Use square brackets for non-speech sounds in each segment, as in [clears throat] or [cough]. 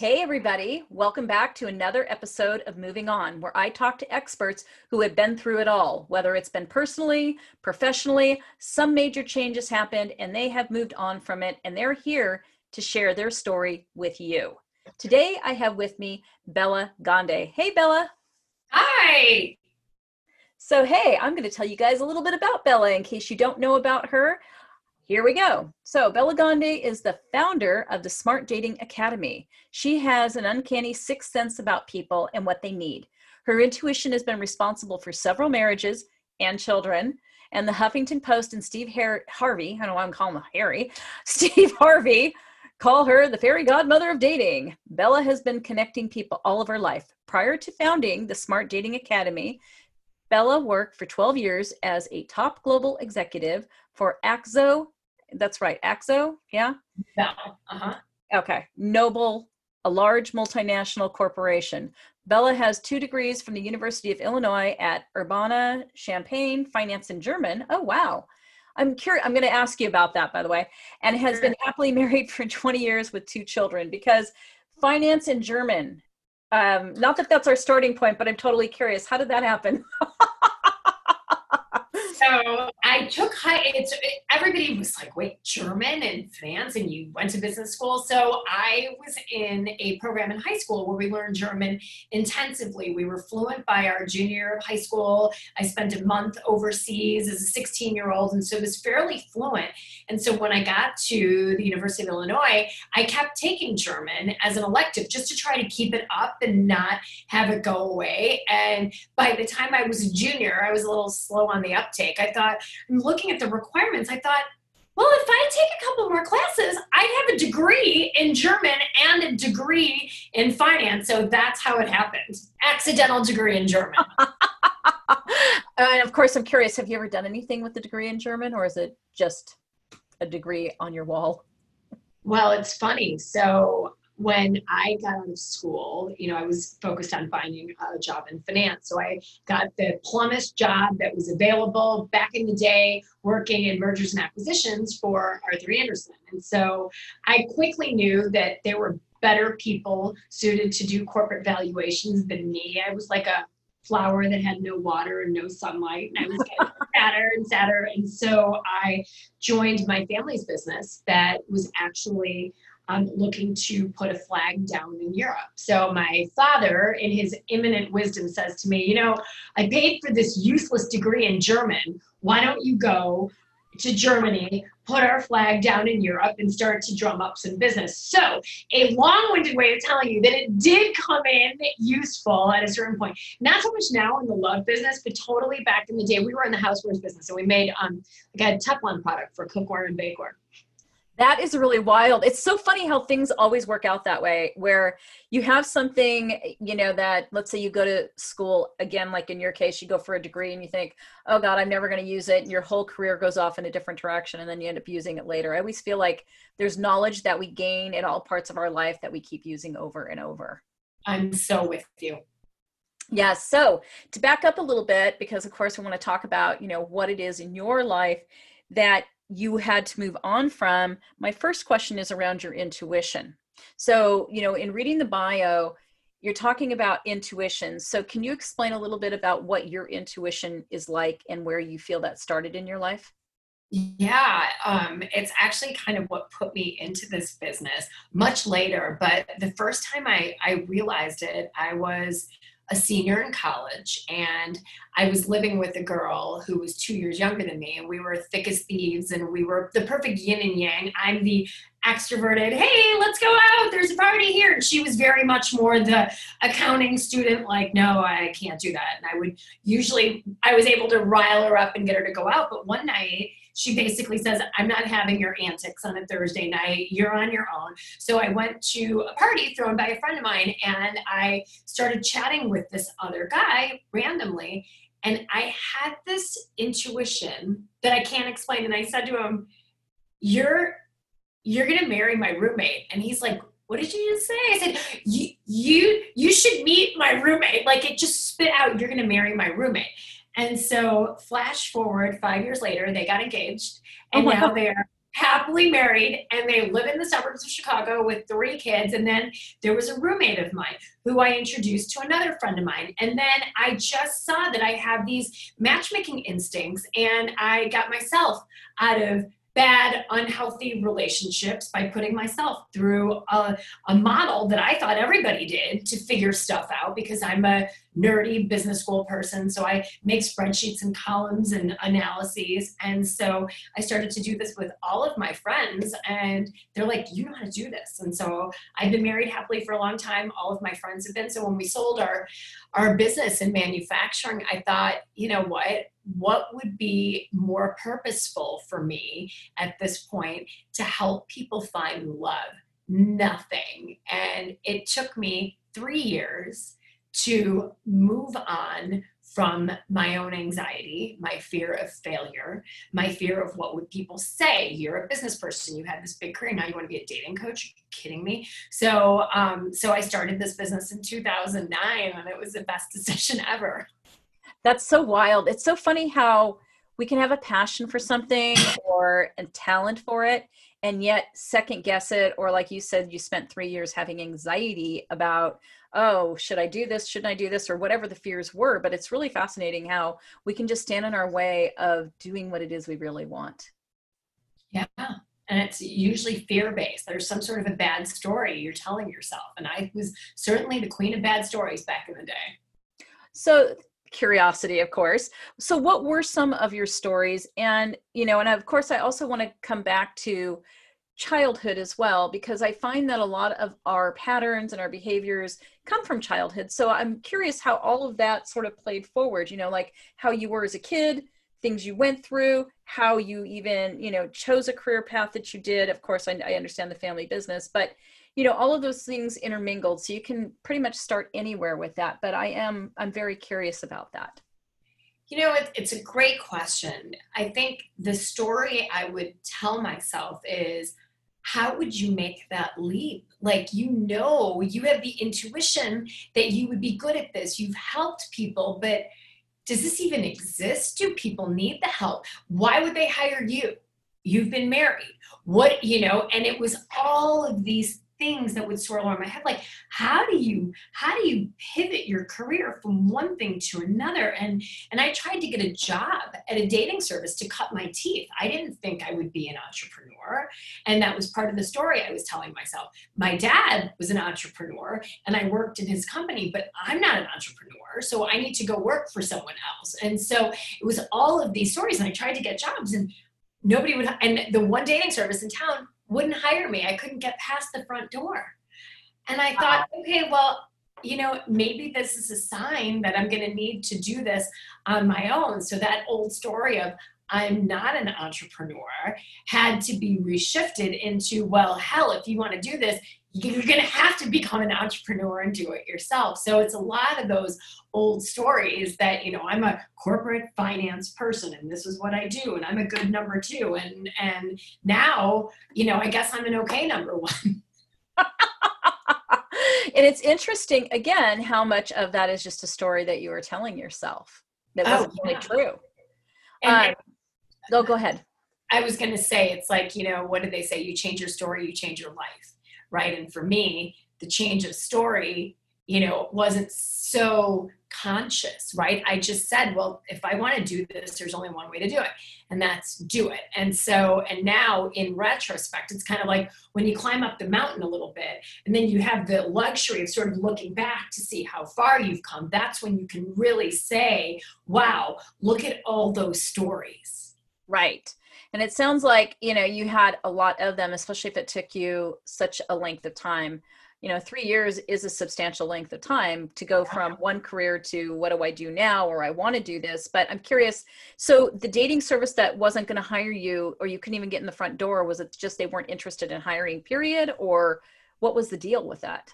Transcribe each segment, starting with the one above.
Hey, everybody. Welcome back to another episode of Moving On, where I talk to experts who have been through it all, whether it's been personally, professionally, some major changes happened and they have moved on from it, and they're here to share their story with you. Today, I have with me Bella Gandhi. Hey, Bella. Hi. So, hey, I'm going to tell you guys a little bit about Bella in case you don't know about her. Here we go. So, Bella Gandhi is the founder of the Smart Dating Academy. She has an uncanny sixth sense about people and what they need. Her intuition has been responsible for several marriages and children. And the Huffington Post and Steve Har- Harvey, I don't know why I'm calling him Harry, [laughs] Steve Harvey, call her the fairy godmother of dating. Bella has been connecting people all of her life. Prior to founding the Smart Dating Academy, Bella worked for 12 years as a top global executive for Akzo that's right. Akzo, yeah? Yeah. Uh-huh. Okay. Nobel, a large multinational corporation. Bella has two degrees from the University of Illinois at Urbana Champaign, finance and German. Oh, wow. I'm curious. I'm going to ask you about that, by the way. And has sure. been happily [laughs] married for 20 years with two children because finance and German. Um, not that that's our starting point, but I'm totally curious. How did that happen? [laughs] so I took high. It's everybody was like, wait, German and finance, and you went to business school. So I was in a program in high school where we learned German intensively. We were fluent by our junior year of high school. I spent a month overseas as a 16 year old, and so it was fairly fluent. And so when I got to the University of Illinois, I kept taking German as an elective just to try to keep it up and not have it go away. And by the time I was a junior, I was a little slow on the uptake. I thought, I'm looking at the requirements. I thought, well, if I take a couple more classes, I'd have a degree in German and a degree in finance. So that's how it happened. Accidental degree in German. [laughs] and of course, I'm curious have you ever done anything with the degree in German, or is it just a degree on your wall? Well, it's funny. So when I got out of school, you know, I was focused on finding a job in finance. So I got the plumbist job that was available back in the day, working in mergers and acquisitions for Arthur Andersen. And so I quickly knew that there were better people suited to do corporate valuations than me. I was like a flower that had no water and no sunlight, and I was getting [laughs] sadder and sadder. And so I joined my family's business that was actually um, looking to put a flag down in Europe. So my father, in his imminent wisdom, says to me, You know, I paid for this useless degree in German. Why don't you go to Germany, put our flag down in Europe, and start to drum up some business? So, a long winded way of telling you that it did come in useful at a certain point. Not so much now in the love business, but totally back in the day. We were in the housewares business, and we made um, like a Teflon product for cookware and bakeware. That is really wild. It's so funny how things always work out that way, where you have something, you know, that let's say you go to school again, like in your case, you go for a degree and you think, oh God, I'm never going to use it. And your whole career goes off in a different direction and then you end up using it later. I always feel like there's knowledge that we gain in all parts of our life that we keep using over and over. I'm so with you. Yeah. So to back up a little bit, because of course we want to talk about, you know, what it is in your life that you had to move on from, my first question is around your intuition. So, you know, in reading the bio, you're talking about intuition. So, can you explain a little bit about what your intuition is like and where you feel that started in your life? Yeah, um, it's actually kind of what put me into this business much later. But the first time I, I realized it, I was a senior in college and I was living with a girl who was two years younger than me and we were thick as thieves and we were the perfect yin and yang. I'm the extroverted, hey, let's go out, there's a party here. And she was very much more the accounting student, like, no, I can't do that. And I would usually, I was able to rile her up and get her to go out. But one night, she basically says, I'm not having your antics on a Thursday night. You're on your own. So I went to a party thrown by a friend of mine and I started chatting with this other guy randomly. And I had this intuition that I can't explain. And I said to him, You're you're gonna marry my roommate. And he's like, what did you just say? I said, you, you, you should meet my roommate. Like it just spit out, you're going to marry my roommate. And so, flash forward five years later, they got engaged, oh and oh now they're happily married and they live in the suburbs of Chicago with three kids. And then there was a roommate of mine who I introduced to another friend of mine. And then I just saw that I have these matchmaking instincts and I got myself out of bad, unhealthy relationships by putting myself through a, a model that I thought everybody did to figure stuff out because I'm a nerdy business school person. So I make spreadsheets and columns and analyses. And so I started to do this with all of my friends, and they're like, You know how to do this. And so I've been married happily for a long time. All of my friends have been. So when we sold our, our business in manufacturing, I thought, you know what? What would be more purposeful for me at this point to help people find love? Nothing. And it took me three years to move on from my own anxiety, my fear of failure, my fear of what would people say. You're a business person, you had this big career, now you want to be a dating coach? kidding me? So, um, so I started this business in 2009, and it was the best [laughs] decision ever. That's so wild. It's so funny how we can have a passion for something or a talent for it and yet second guess it or like you said you spent 3 years having anxiety about oh should i do this? Shouldn't i do this? or whatever the fears were. But it's really fascinating how we can just stand in our way of doing what it is we really want. Yeah and it's usually fear based there's some sort of a bad story you're telling yourself and i was certainly the queen of bad stories back in the day. So curiosity of course. So what were some of your stories? And you know and of course i also want to come back to childhood as well because i find that a lot of our patterns and our behaviors come from childhood. So i'm curious how all of that sort of played forward you know like how you were as a kid things you went through how you even you know chose a career path that you did. Of course i, I understand the family business but you know all of those things intermingled so you can pretty much start anywhere with that but i am i'm very curious about that. You know it, it's a great question. I think the story i would tell myself is how would you make that leap? Like you know you have the intuition that you would be good at this. You've helped people but does this even exist? Do people need the help? Why would they hire you? You've been married. What you know and it was all of these things that would swirl around my head like how do you how do you pivot your career from one thing to another? And and i tried to get a job at a dating service to cut my teeth. I didn't think i would be an entrepreneur. And that was part of the story i was telling myself. My dad was an entrepreneur and i worked in his company but i'm not an entrepreneur so i need to go work for someone else. And so it was all of these stories and i tried to get jobs and nobody would and the one dating service in town wouldn't hire me. I couldn't get past the front door. And I thought, okay, well, you know, maybe this is a sign that I'm going to need to do this on my own. So that old story of I'm not an entrepreneur had to be reshifted into, well, hell, if you want to do this, you're going to have to become an entrepreneur and do it yourself. So it's a lot of those old stories that, you know, I'm a corporate finance person and this is what I do and I'm a good number 2 and and now, you know, I guess I'm an okay number 1. [laughs] and it's interesting again how much of that is just a story that you were telling yourself that wasn't oh, yeah. really true. And, um, no, go ahead. I was going to say, it's like, you know, what do they say? You change your story, you change your life right? And for me, the change of story, you know, wasn't so conscious, right? I just said, well, if I want to do this, there's only one way to do it, and that's do it. And so, and now in retrospect, it's kind of like when you climb up the mountain a little bit, and then you have the luxury of sort of looking back to see how far you've come. That's when you can really say, wow, look at all those stories. Right. And it sounds like, you know, you had a lot of them, especially if it took you such a length of time. You know, three years is a substantial length of time to go oh, from one career to what do I do now or I want to do this. But I'm curious so the dating service that wasn't going to hire you or you couldn't even get in the front door, was it just they weren't interested in hiring, period? Or what was the deal with that?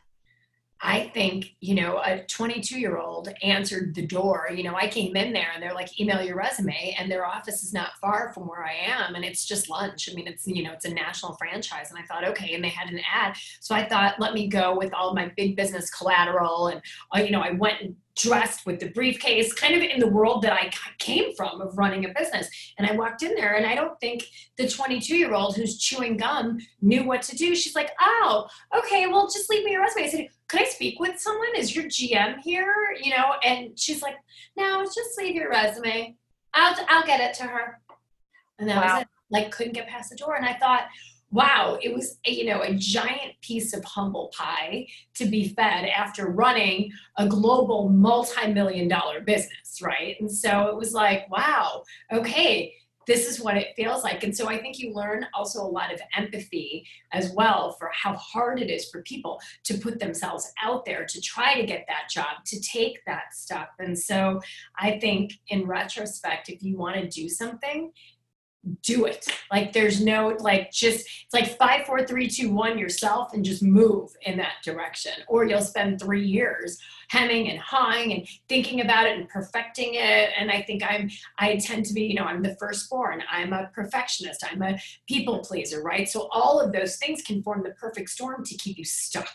I think, you know, a 22 year old answered the door. You know, I came in there and they're like, email your resume, and their office is not far from where I am. And it's just lunch. I mean, it's, you know, it's a national franchise. And I thought, okay. And they had an ad. So I thought, let me go with all my big business collateral. And, uh, you know, I went and dressed with the briefcase, kind of in the world that I came from of running a business. And I walked in there, and I don't think the 22 year old who's chewing gum knew what to do. She's like, oh, okay, well, just leave me your resume. I said, could I speak with someone? Is your GM here? You know, and she's like, no, just leave your resume. I'll, I'll get it to her. And that wow. was it. Like, couldn't get past the door. And I thought, wow, it was a, you know a giant piece of humble pie to be fed after running a global multi-million dollar business, right? And so it was like, wow, okay, this is what it feels like. And so I think you learn also a lot of empathy as well for how hard it is for people to put themselves out there to try to get that job, to take that step. And so I think in retrospect, if you want to do something, do it. Like there's no like just it's like five, four, three, two, one yourself and just move in that direction. Or you'll spend three years hemming and hawing and thinking about it and perfecting it. And I think I'm I tend to be, you know, I'm the firstborn. I'm a perfectionist. I'm a people pleaser, right? So all of those things can form the perfect storm to keep you stuck.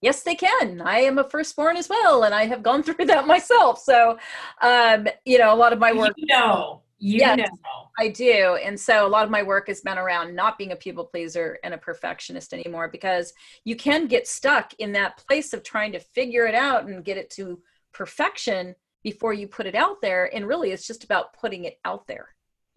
Yes, they can. I am a firstborn as well, and I have gone through that [laughs] myself. So, um, you know, a lot of my work. You know you yes, know. I do. And so a lot of my work has been around not being a people pleaser and a perfectionist anymore because you can get stuck in that place of trying to figure it out and get it to perfection before you put it out there. And really, it's just about putting it out there.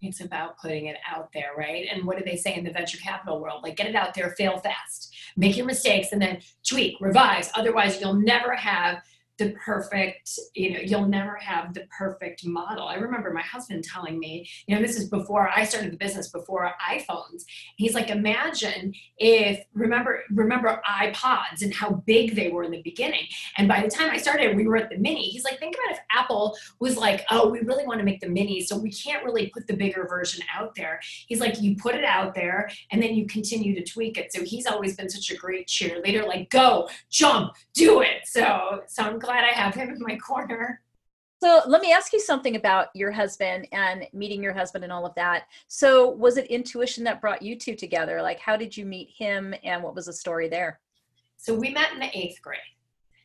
It's about putting it out there, right? And what do they say in the venture capital world? Like, get it out there, fail fast, make your mistakes, and then tweak, revise. Otherwise, you'll never have the perfect, you know, you'll never have the perfect model. I remember my husband telling me, you know, this is before I started the business, before iPhones. He's like, imagine if remember remember iPods and how big they were in the beginning. And by the time I started, we were at the mini. He's like, think about if Apple was like, oh, we really want to make the mini, so we can't really put the bigger version out there. He's like, you put it out there and then you continue to tweak it. So he's always been such a great cheerleader, like go, jump, do it. So so I'm glad I have him in my corner. So let me ask you something about your husband and meeting your husband and all of that. So was it intuition that brought you two together? Like how did you meet him and what was the story there? So we met in the eighth grade.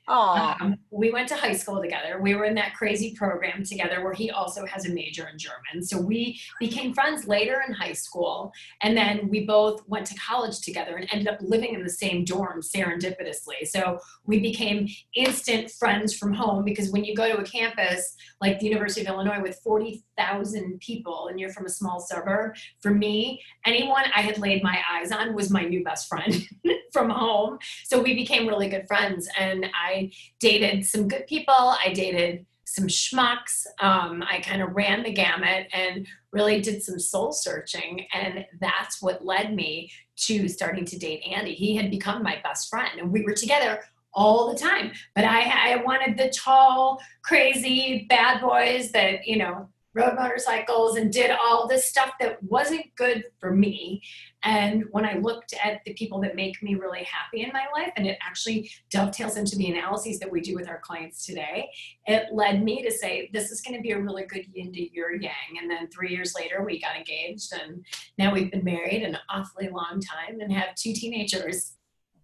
Um, we went to high school together. We were in that crazy program together where he also has a major in German. So we became friends later in high school. And then we both went to college together and ended up living in the same dorm serendipitously. So we became instant friends from home because when you go to a campus like the University of Illinois with 40,000 people and you're from a small suburb, for me, anyone I had laid my eyes on was my new best friend [laughs] from home. So we became really good friends. And I I dated some good people. I dated some schmucks. Um, I kind of ran the gamut and really did some soul searching. And that's what led me to starting to date Andy. He had become my best friend, and we were together all the time. But I, I wanted the tall, crazy bad boys that, you know, rode motorcycles and did all this stuff that wasn't good for me. And when I looked at the people that make me really happy in my life, and it actually dovetails into the analyses that we do with our clients today, it led me to say, this is going to be a really good yin to your yang. And then three years later, we got engaged, and now we've been married an awfully long time and have two teenagers.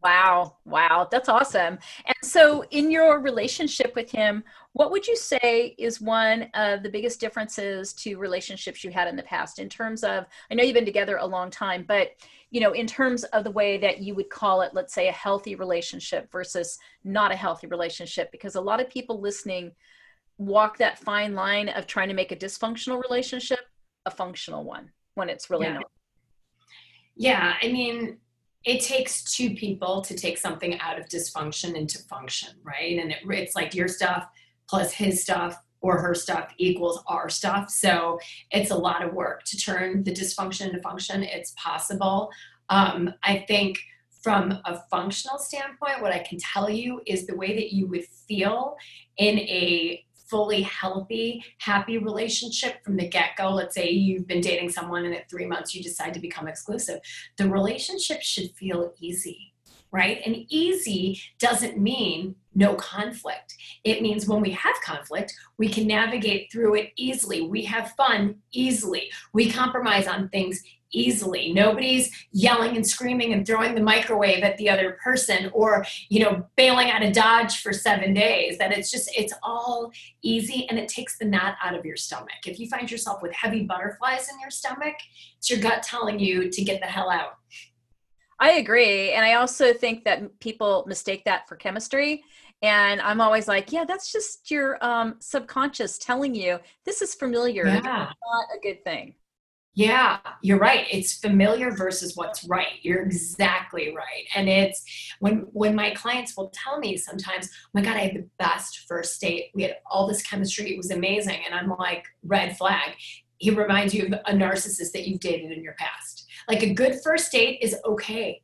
Wow, wow, that's awesome. And so, in your relationship with him, what would you say is one of the biggest differences to relationships you had in the past in terms of? I know you've been together a long time, but you know, in terms of the way that you would call it, let's say, a healthy relationship versus not a healthy relationship, because a lot of people listening walk that fine line of trying to make a dysfunctional relationship a functional one when it's really yeah. not. Yeah, I mean, it takes two people to take something out of dysfunction into function, right? And it, it's like your stuff plus his stuff or her stuff equals our stuff. So it's a lot of work to turn the dysfunction into function. It's possible. Um, I think from a functional standpoint, what I can tell you is the way that you would feel in a fully healthy, happy relationship from the get go. Let's say you've been dating someone and at three months you decide to become exclusive. The relationship should feel easy, right? And easy doesn't mean no conflict. It means when we have conflict, we can navigate through it easily. We have fun easily. We compromise on things easily. Nobody's yelling and screaming and throwing the microwave at the other person or, you know, bailing out of Dodge for seven days. That it's just, it's all easy and it takes the knot out of your stomach. If you find yourself with heavy butterflies in your stomach, it's your gut telling you to get the hell out. I agree. And I also think that people mistake that for chemistry. And I'm always like, yeah, that's just your um, subconscious telling you this is familiar. Yeah. not a good thing. Yeah, you're right. It's familiar versus what's right. You're exactly right. And it's when when my clients will tell me sometimes, oh my God, I had the best first date. We had all this chemistry. It was amazing. And I'm like, red flag. He reminds you of a narcissist that you've dated in your past. Like a good first date is okay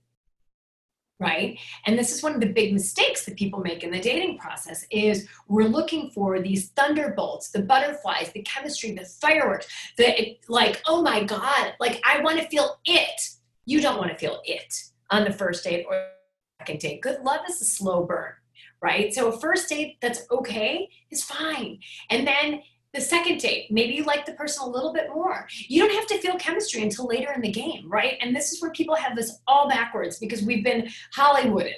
right? And this is one of the big mistakes that people make in the dating process is we're looking for these thunderbolts the butterflies the chemistry the fireworks the like oh my god like i want to feel it. You don't want to feel it on the first date or second date. Good love is a slow burn right? So a first date that's okay is fine. And then the second date, maybe you like the person a little bit more. You don't have to feel chemistry until later in the game, right? And this is where people have this all backwards because we've been Hollywooded.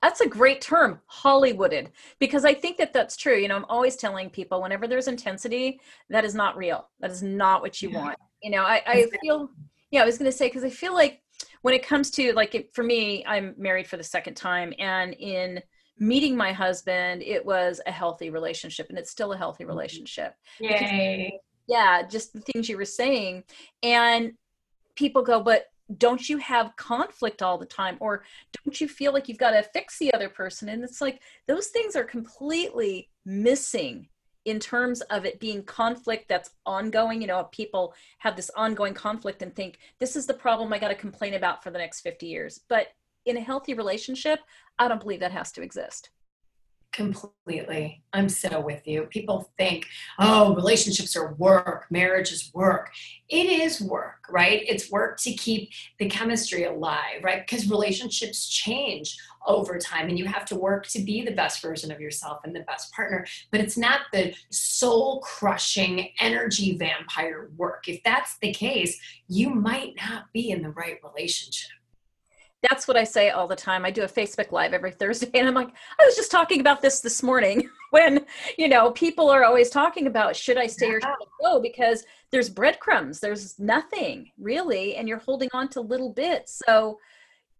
That's a great term, Hollywooded, because I think that that's true. You know, I'm always telling people whenever there's intensity, that is not real. That is not what you yeah. want. You know, I, I feel, yeah, I was going to say, because I feel like when it comes to like, it, for me, I'm married for the second time. And in, meeting my husband, it was a healthy relationship and it's still a healthy mm-hmm. relationship. Yay. Because, yeah, just the things you were saying. And people go, but don't you have conflict all the time? Or don't you feel like you've got to fix the other person? And it's like those things are completely missing in terms of it being conflict that's ongoing. You know, people have this ongoing conflict and think, this is the problem I got to complain about for the next 50 years. But in a healthy relationship, I don't believe that has to exist. Completely. I'm so with you. People think, oh, relationships are work, marriage is work. It is work, right? It's work to keep the chemistry alive, right? Because relationships change over time and you have to work to be the best version of yourself and the best partner. But it's not the soul crushing energy vampire work. If that's the case, you might not be in the right relationship that's what I say all the time. I do a Facebook Live every Thursday, [laughs] and I'm like, I was just talking about this this morning [laughs] when, you know, people are always talking about should I stay or should I go because there's breadcrumbs, there's nothing really, and you're holding on to little bits. So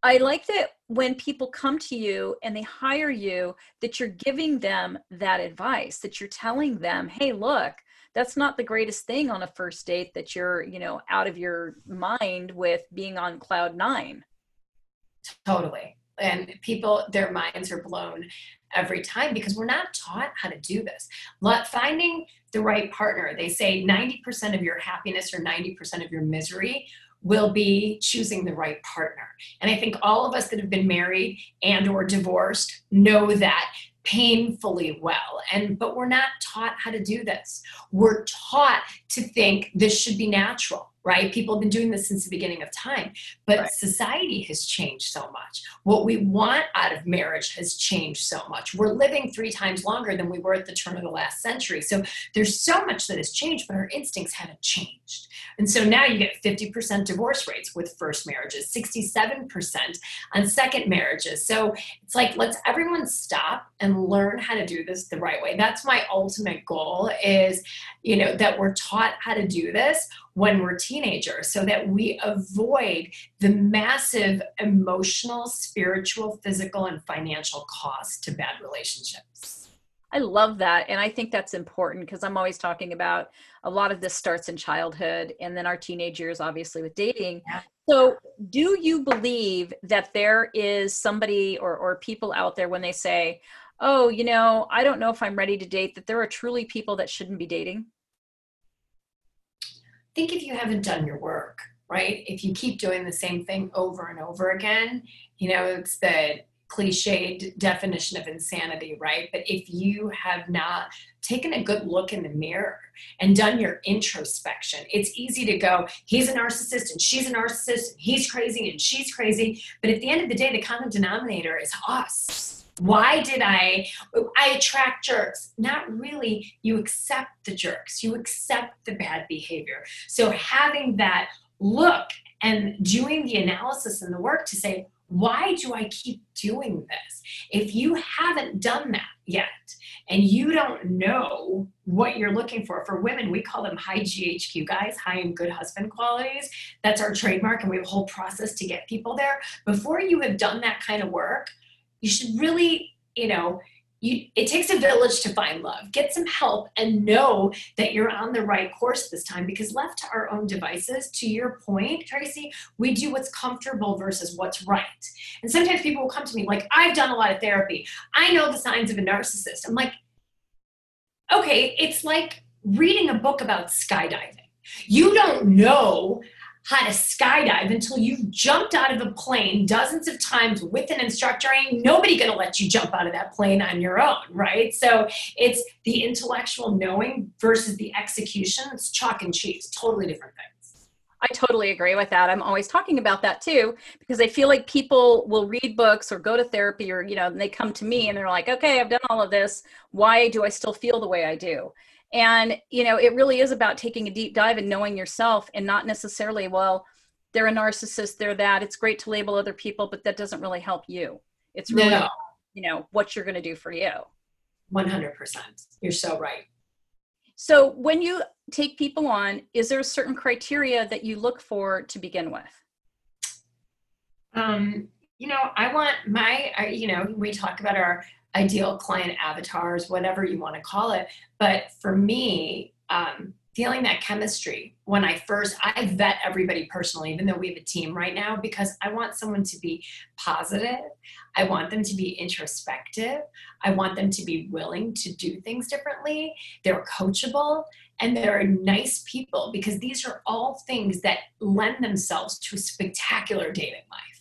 I like that when people come to you and they hire you, that you're giving them that advice, that you're telling them, hey, look, that's not the greatest thing on a first date that you're, you know, out of your mind with being on cloud nine. Totally. And people, their minds are blown every time because we're not taught how to do this. Finding the right partner, they say 90% of your happiness or 90% of your misery will be choosing the right partner. And I think all of us that have been married and or divorced know that painfully well and but we're not taught how to do this we're taught to think this should be natural right? People have been doing this since the beginning of time, but right. society has changed so much. What we want out of marriage has changed so much. We're living three times longer than we were at the turn of the last century. So there's so much that has changed, but our instincts haven't changed. And so now you get 50% divorce rates with first marriages, 67% on second marriages. So it's like, let's everyone stop and learn how to do this the right way. That's my ultimate goal is, you know, that we're taught how to do this when we're teenagers so that we avoid the massive emotional, spiritual, physical, and financial cost to bad relationships. I love that. And I think that's important because I'm always talking about a lot of this starts in childhood and then our teenage years, obviously, with dating. Yeah. So, do you believe that there is somebody or, or people out there when they say, oh, you know, I don't know if I'm ready to date, that there are truly people that shouldn't be dating? think if you haven't done your work, right? If you keep doing the same thing over and over again, you know, it's the cliched definition of insanity, right? But if you have not taken a good look in the mirror and done your introspection, it's easy to go, he's a narcissist and she's a narcissist, he's crazy and she's crazy. But at the end of the day, the common denominator is us. Why did i i attract jerks? Not really. You accept the jerks. You accept the bad behavior. So having that look and doing the analysis and the work to say, why do I keep doing this? If you haven't done that yet and you don't know what you're looking for, for women, we call them high GHQ guys, high and good husband qualities. That's our trademark, and we have a whole process to get people there. Before you have done that kind of work, you should really, you know, you, it takes a village to find love. Get some help and know that you're on the right course this time because left to our own devices, to your point, Tracy, we do what's comfortable versus what's right. And sometimes people will come to me like, I've done a lot of therapy. I know the signs of a narcissist. I'm like, okay, it's like reading a book about skydiving. You don't know how to skydive until you've jumped out of a plane dozens of times with an instructor. Ain't nobody gonna let you jump out of that plane on your own, right? So it's the intellectual knowing versus the execution. It's chalk and cheese, totally different things. I totally agree with that. I'm always talking about that too because I feel like people will read books or go to therapy or you know they come to me and they're like, "Okay, I've done all of this. Why do I still feel the way I do?" And you know it really is about taking a deep dive and knowing yourself and not necessarily well they're a narcissist they're that it's great to label other people but that doesn't really help you. It's really no. you know what you're going to do for you. 100% you're so right. So when you take people on is there a certain criteria that you look for to begin with? Um you know i want my I, you know we talk about our ideal client avatars, whatever you want to call it. But for me, um, feeling that chemistry when I first, I vet everybody personally, even though we have a team right now, because I want someone to be positive. I want them to be introspective. I want them to be willing to do things differently. They're coachable and they're nice people because these are all things that lend themselves to a spectacular dating life.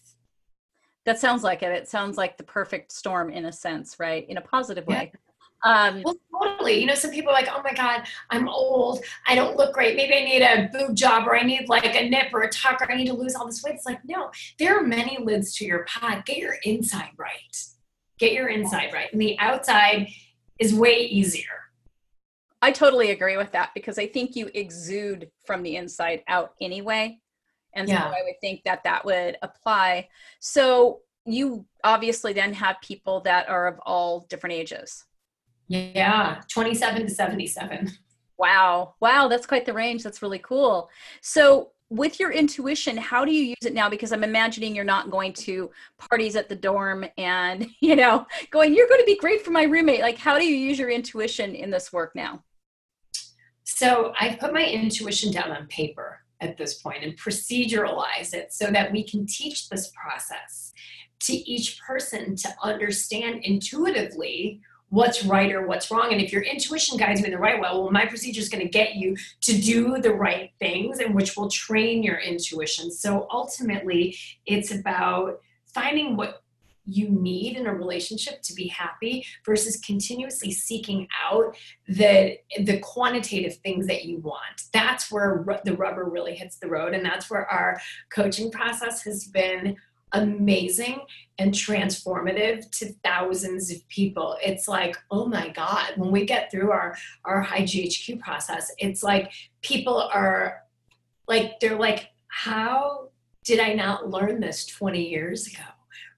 That sounds like it. It sounds like the perfect storm in a sense, right? In a positive way. Yeah. Um, well, totally. You know, some people are like, oh my God, I'm old. I don't look great. Maybe I need a boob job or I need like a nip or a tuck or I need to lose all this weight. It's like, no, there are many lids to your pot. Get your inside right. Get your inside right. And the outside is way easier. I totally agree with that because I think you exude from the inside out anyway. And yeah. so I would think that that would apply. So you obviously then have people that are of all different ages. Yeah, 27 to 77. Wow. Wow, that's quite the range. That's really cool. So with your intuition, how do you use it now? Because I'm imagining you're not going to parties at the dorm and, [laughs] you know, going, you're going to be great for my roommate. Like, how do you use your intuition in this work now? So I put my intuition down on paper at this point and proceduralize it so that we can teach this process to each person to understand intuitively what's right or what's wrong. And if your intuition guides you in the right way, well, my procedure is going to get you to do the right things and which will train your intuition. So ultimately, it's about finding what you need in a relationship to be happy versus continuously seeking out the the quantitative things that you want. That's where the rubber really hits the road and that's where our coaching process has been amazing and transformative to thousands of people. It's like oh my god when we get through our our high ghq process it's like people are like they're like how did i not learn this 20 years ago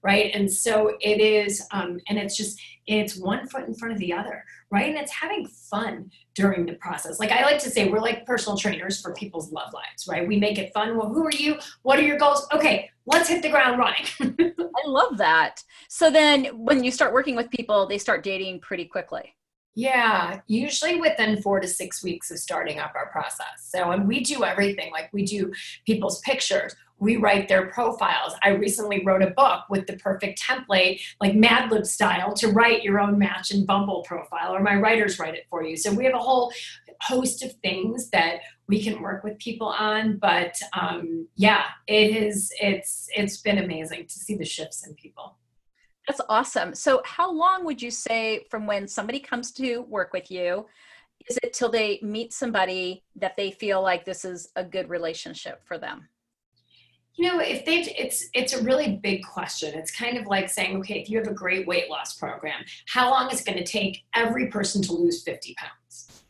right? And so it is um, and it's just it's one foot in front of the other right? And it's having fun during the process. Like i like to say we're like personal trainers for people's love lives right? We make it fun. Well who are you? What are your goals? Okay let's hit the ground running. [laughs] I love that. So then when you start working with people they start dating pretty quickly. Yeah, usually within four to six weeks of starting up our process. So, and we do everything. Like we do people's pictures, we write their profiles. I recently wrote a book with the perfect template, like Mad Lib style, to write your own match and Bumble profile, or my writers write it for you. So, we have a whole host of things that we can work with people on but um, yeah it is it's it's been amazing to see the shifts in people that's awesome. So, how long would you say from when somebody comes to work with you? Is it till they meet somebody that they feel like this is a good relationship for them? You know, if they it's it's a really big question. It's kind of like saying, okay, if you have a great weight loss program, how long is it going to take every person to lose 50 pounds?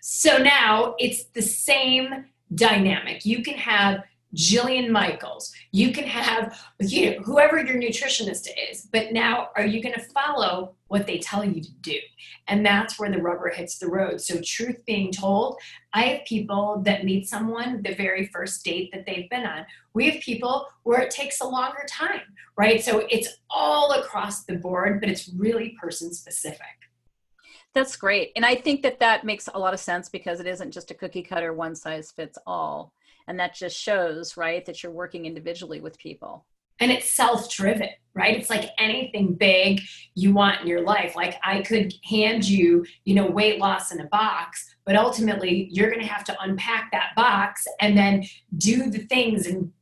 So now it's the same dynamic. You can have Jillian Michaels. You can have you know, whoever your nutritionist is, but now are you going to follow what they tell you to do? And that's where the rubber hits the road. So, truth being told, I have people that meet someone the very first date that they've been on. We have people where it takes a longer time, right? So, it's all across the board, but it's really person specific. That's great. And I think that that makes a lot of sense because it isn't just a cookie cutter, one size fits all and that just shows right that you're working individually with people. And it's self-driven right? It's like anything big you want in your life. Like i could hand you you know weight loss in a box but ultimately you're going to have to unpack that box and then do the things and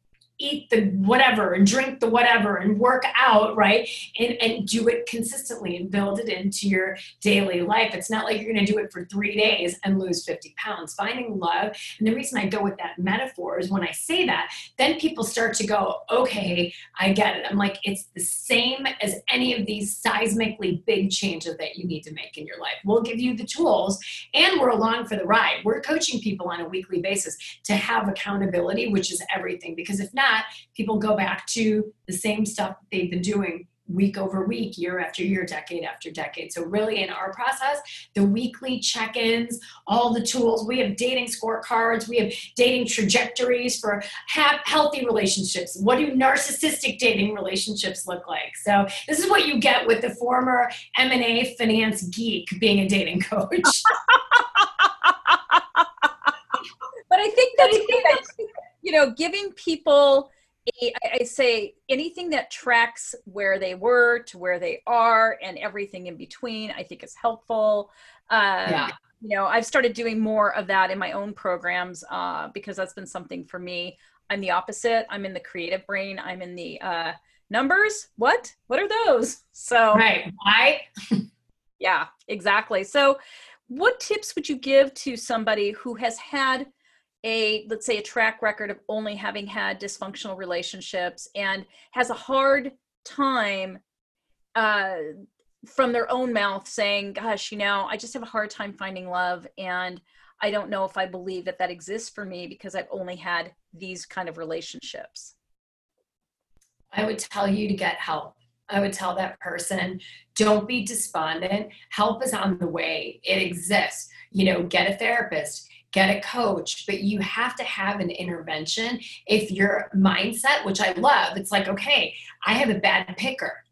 eat the whatever and drink the whatever and work out, right? And, and do it consistently and build it into your daily life. It's not like you're going to do it for three days and lose 50 pounds. Finding love. And the reason I go with that metaphor is when I say that, then people start to go, okay, I get it. I'm like, it's the same as any of these seismically big changes that you need to make in your life. We'll give you the tools and we're along for the ride. We're coaching people on a weekly basis to have accountability, which is everything. Because if not, that, people go back to the same stuff they've been doing week over week, year after year, decade after decade. So, really, in our process, the weekly check ins, all the tools, we have dating scorecards, we have dating trajectories for have healthy relationships. What do narcissistic dating relationships look like? So, this is what you get with the former M&A finance geek being a dating [laughs] coach. [laughs] but I think that's you know, giving people a, I say anything that tracks where they were to where they are and everything in between, I think is helpful. Uh, yeah. You know, I've started doing more of that in my own programs uh, because that's been something for me. I'm the opposite. I'm in the creative brain. I'm in the uh, numbers. What? What are those? So right. Why? [laughs] yeah, exactly. So, what tips would you give to somebody who has had a let's say a track record of only having had dysfunctional relationships and has a hard time uh, from their own mouth saying gosh you know i just have a hard time finding love and i don't know if i believe that that exists for me because i've only had these kind of relationships i would tell you to get help I would tell that person, don't be despondent. Help is on the way. It exists. You know, get a therapist, get a coach, but you have to have an intervention. If your mindset, which I love, it's like, okay, I have a bad picker.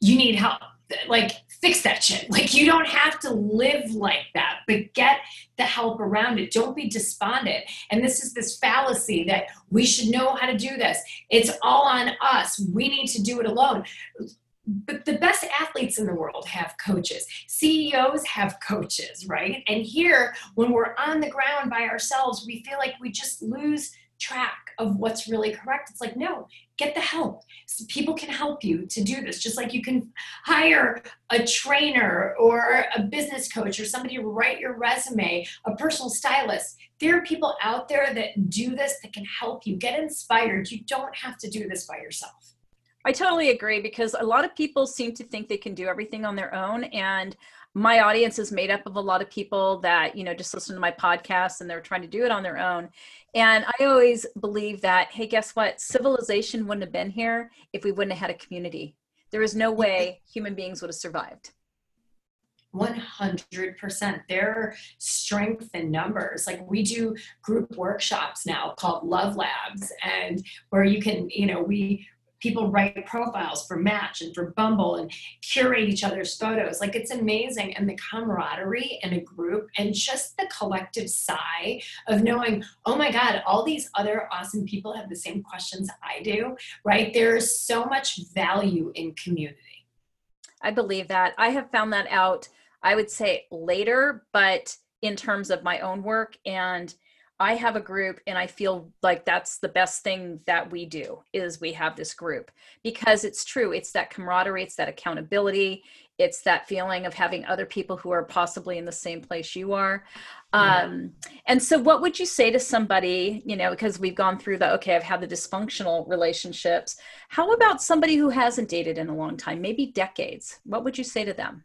You need help. Like, fix that shit. [laughs] Like, you don't have to live like that, but get the help around it. Don't be despondent. And this is this fallacy that we should know how to do this. It's all on us. We need to do it alone but the best athletes in the world have coaches. CEOs have coaches, right? And here, when we're on the ground by ourselves, we feel like we just lose track of what's really correct. It's like, no, get the help. People can help you to do this, just like you can hire a trainer or a business coach or somebody to write your resume, a personal stylist. There are people out there that do this that can help you. Get inspired. You don't have to do this by yourself. I totally agree because a lot of people seem to think they can do everything on their own. And my audience is made up of a lot of people that, you know, just listen to my podcast and they're trying to do it on their own. And I always believe that, hey, guess what? Civilization wouldn't have been here if we wouldn't have had a community. There is no way human beings would have survived. 100% their strength in numbers like we do group workshops now called love labs and where you can you know we people write profiles for Match and for Bumble and curate each other's photos. Like it's amazing. And the camaraderie in a group and just the collective sigh of knowing, oh my God, all these other awesome people have the same questions I do, right? There's so much value in community. I believe that. I have found that out, I would say later, but in terms of my own work and I have a group and I feel like that's the best thing that we do is we have this group because it's true. It's that camaraderie, it's that accountability, it's that feeling of having other people who are possibly in the same place you are. Yeah. Um, and so what would you say to somebody, you know, because we've gone through the, okay, I've had the dysfunctional relationships. How about somebody who hasn't dated in a long time, maybe decades? What would you say to them?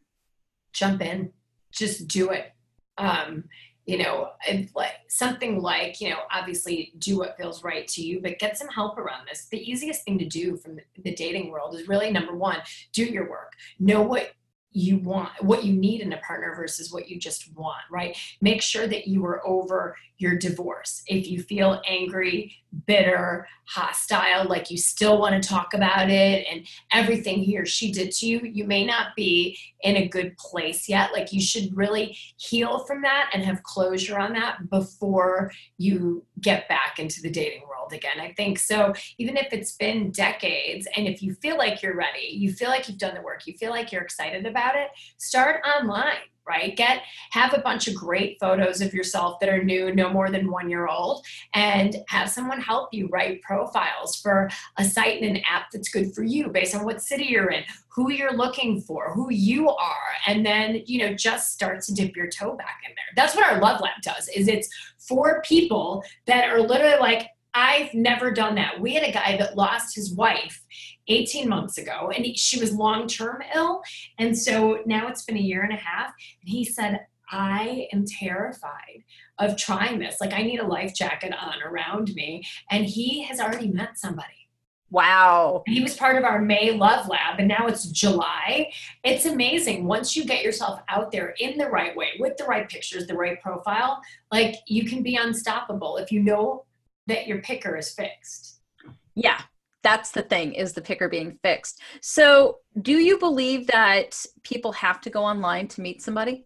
Jump in, just do it. Um, you know, like something like, you know, obviously do what feels right to you, but get some help around this. The easiest thing to do from the dating world is really number one, do your work. Know what you want what you need in a partner versus what you just want right make sure that you are over your divorce if you feel angry bitter hostile like you still want to talk about it and everything he or she did to you you may not be in a good place yet. Like you should really heal from that and have closure on that before you get back into the dating world again i think. So even if it's been decades and if you feel like you're ready you feel like you've done the work you feel like you're excited about it start online right get have a bunch of great photos of yourself that are new no more than one year old and have someone help you write profiles for a site and an app that's good for you based on what city you're in who you're looking for who you are and then you know just start to dip your toe back in there that's what our love lab does is it's for people that are literally like I've never done that. We had a guy that lost his wife 18 months ago and he, she was long term ill. And so now it's been a year and a half. And he said, I am terrified of trying this. Like, I need a life jacket on around me. And he has already met somebody. Wow. He was part of our May Love Lab, and now it's July. It's amazing. Once you get yourself out there in the right way, with the right pictures, the right profile, like you can be unstoppable if you know that your picker is fixed. Yeah, that's the thing is the picker being fixed. So, do you believe that people have to go online to meet somebody?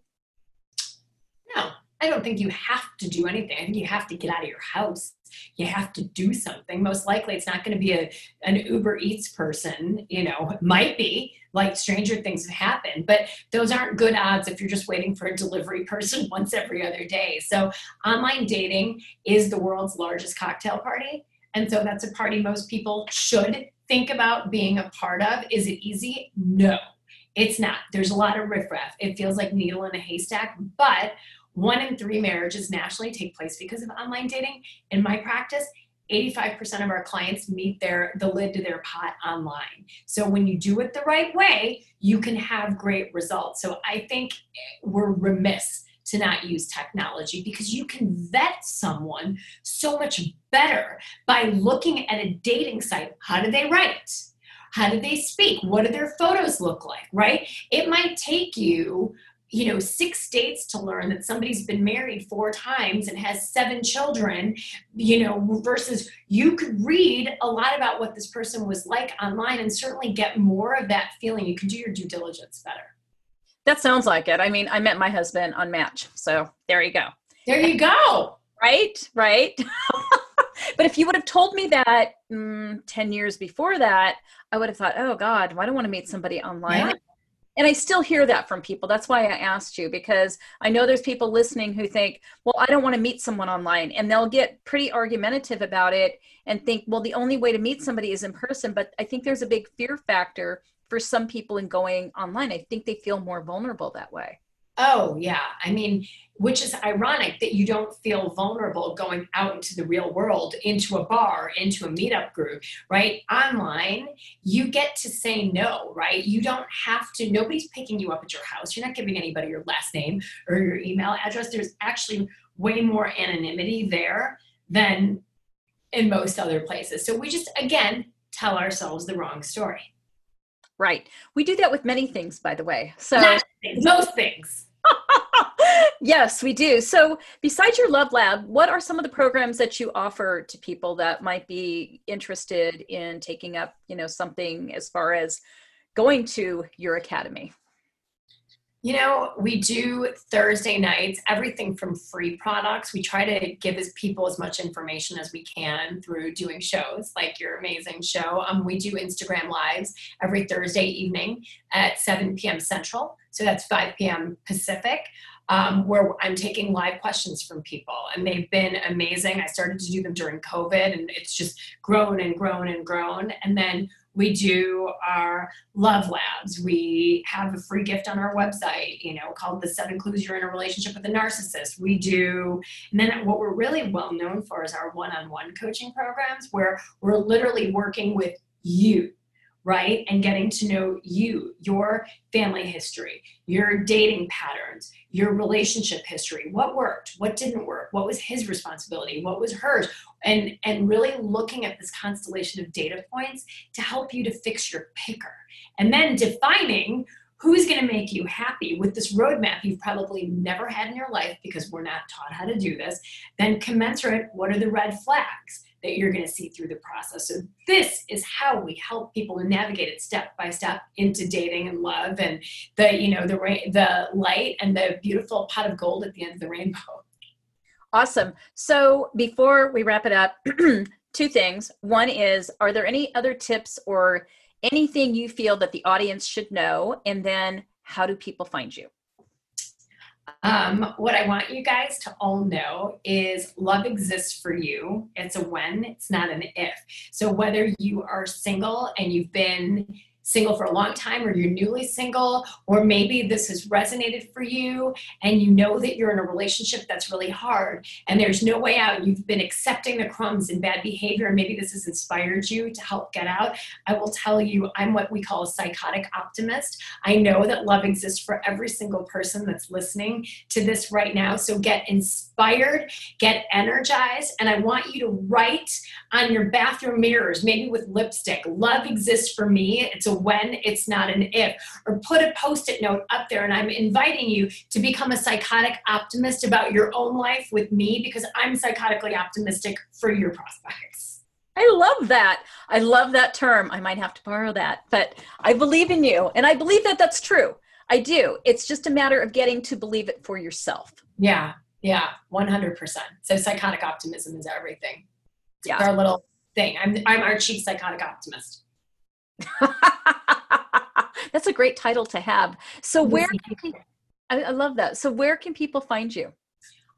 No, I don't think you have to do anything. I think you have to get out of your house. You have to do something. Most likely, it's not going to be a an Uber Eats person. You know, might be like stranger things have happened, but those aren't good odds if you're just waiting for a delivery person [laughs] once every other day. So, online dating is the world's largest cocktail party, and so that's a party most people should think about being a part of. Is it easy? No. It's not. There's a lot of riffraff. It feels like needle in a haystack, but one in three marriages nationally take place because of online dating. In my practice, 85% of our clients meet their the lid to their pot online. So when you do it the right way, you can have great results. So I think we're remiss to not use technology because you can vet someone so much better by looking at a dating site. How do they write? How do they speak? What do their photos look like, right? It might take you you know six dates to learn that somebody's been married four times and has seven children you know versus you could read a lot about what this person was like online and certainly get more of that feeling you can do your due diligence better that sounds like it i mean i met my husband on match so there you go there you go right right [laughs] but if you would have told me that mm, 10 years before that i would have thought oh god why do i want to meet somebody online yeah and I still hear that from people. That's why I asked you because I know there's people listening who think, well, I don't want to meet someone online. And they'll get pretty argumentative about it and think, well, the only way to meet somebody is in person. But I think there's a big fear factor for some people in going online. I think they feel more vulnerable that way. Oh, yeah. I mean, which is ironic that you don't feel vulnerable going out into the real world, into a bar, into a meetup group, right? Online, you get to say no, right? You don't have to, nobody's picking you up at your house. You're not giving anybody your last name or your email address. There's actually way more anonymity there than in most other places. So we just, again, tell ourselves the wrong story. Right. We do that with many things, by the way. So, most things [laughs] yes, we do. So, besides your Love Lab, what are some of the programs that you offer to people that might be interested in taking up, you know, something as far as going to your academy? You know, we do Thursday nights, everything from free products. We try to give as people as much information as we can through doing shows like your amazing show. Um, we do Instagram lives every Thursday evening at 7 p.m. Central. So that's 5 p.m. Pacific um, where I'm taking live questions from people, and they've been amazing. I started to do them during COVID, and it's just grown and grown and grown. And then we do our love labs. We have a free gift on our website, you know, called the seven clues you're in a relationship with a narcissist. We do, and then what we're really well known for is our one on one coaching programs where we're literally working with you right? And getting to know you, your family history, your dating patterns, your relationship history. What worked? What didn't work? What was his responsibility? What was hers? And and really looking at this constellation of data points to help you to fix your picker. And then defining who's going to make you happy with this roadmap you've probably never had in your life because we're not taught how to do this. Then commensurate, what are the red flags? That you're going to see through the process. So this is how we help people navigate it step by step into dating and love and the you know the the light and the beautiful pot of gold at the end of the rainbow. Awesome. So before we wrap it up, [clears throat] two things. One is are there any other tips or anything you feel that the audience should know and then how do people find you? Um, what I want you guys to all know is love exists for you. It's a when, it's not an if. So whether you are single and you've been single for a long time or you're newly single or maybe this has resonated for you and you know that you're in a relationship that's really hard and there's no way out. You've been accepting the crumbs and bad behavior and maybe this has inspired you to help get out. I will tell you i'm what we call a psychotic optimist. I know that love exists for every single person that's listening to this right now so get inspired get energized and i want you to write on your bathroom mirrors maybe with lipstick love exists for me it's a when, it's not an if. Or put a post it note up there, and I'm inviting you to become a psychotic optimist about your own life with me because I'm psychotically optimistic for your prospects. I love that. I love that term. I might have to borrow that, but I believe in you, and I believe that that's true. I do. It's just a matter of getting to believe it for yourself. Yeah, yeah, 100%. So psychotic optimism is everything. Yeah. our little thing. I'm, I'm our chief psychotic optimist. [laughs] That's a great title to have. So where can, I, I love that. So where can people find you?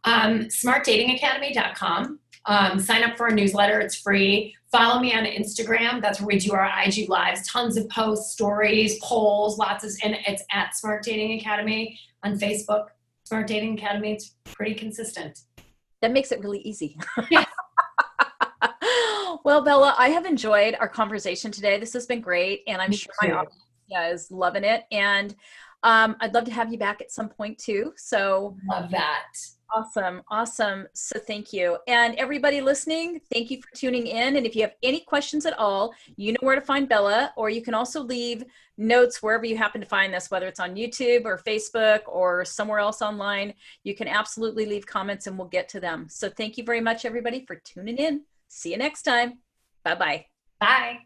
Um, smartdatingacademy.com. Um, sign up for a newsletter. It's free. Follow me on Instagram. That's where we do our IG lives. Tons of posts, stories, polls, lots of, and it's at Smart Dating Academy on Facebook. Smart Dating Academy. It's pretty consistent. That makes it really easy. Yeah. [laughs] Well, Bela, I have enjoyed our conversation today. This has been great, and I'm Me sure too. my audience is loving it. And um, I'd love to have you back at some point too. So love that. Awesome, awesome. So thank you, and everybody listening, thank you for tuning in. And if you have any questions at all, you know where to find Bela, or you can also leave notes wherever you happen to find this, whether it's on YouTube or Facebook or somewhere else online. You can absolutely leave comments, and we'll get to them. So thank you very much, everybody, for tuning in. See you next time. Bye-bye. Bye.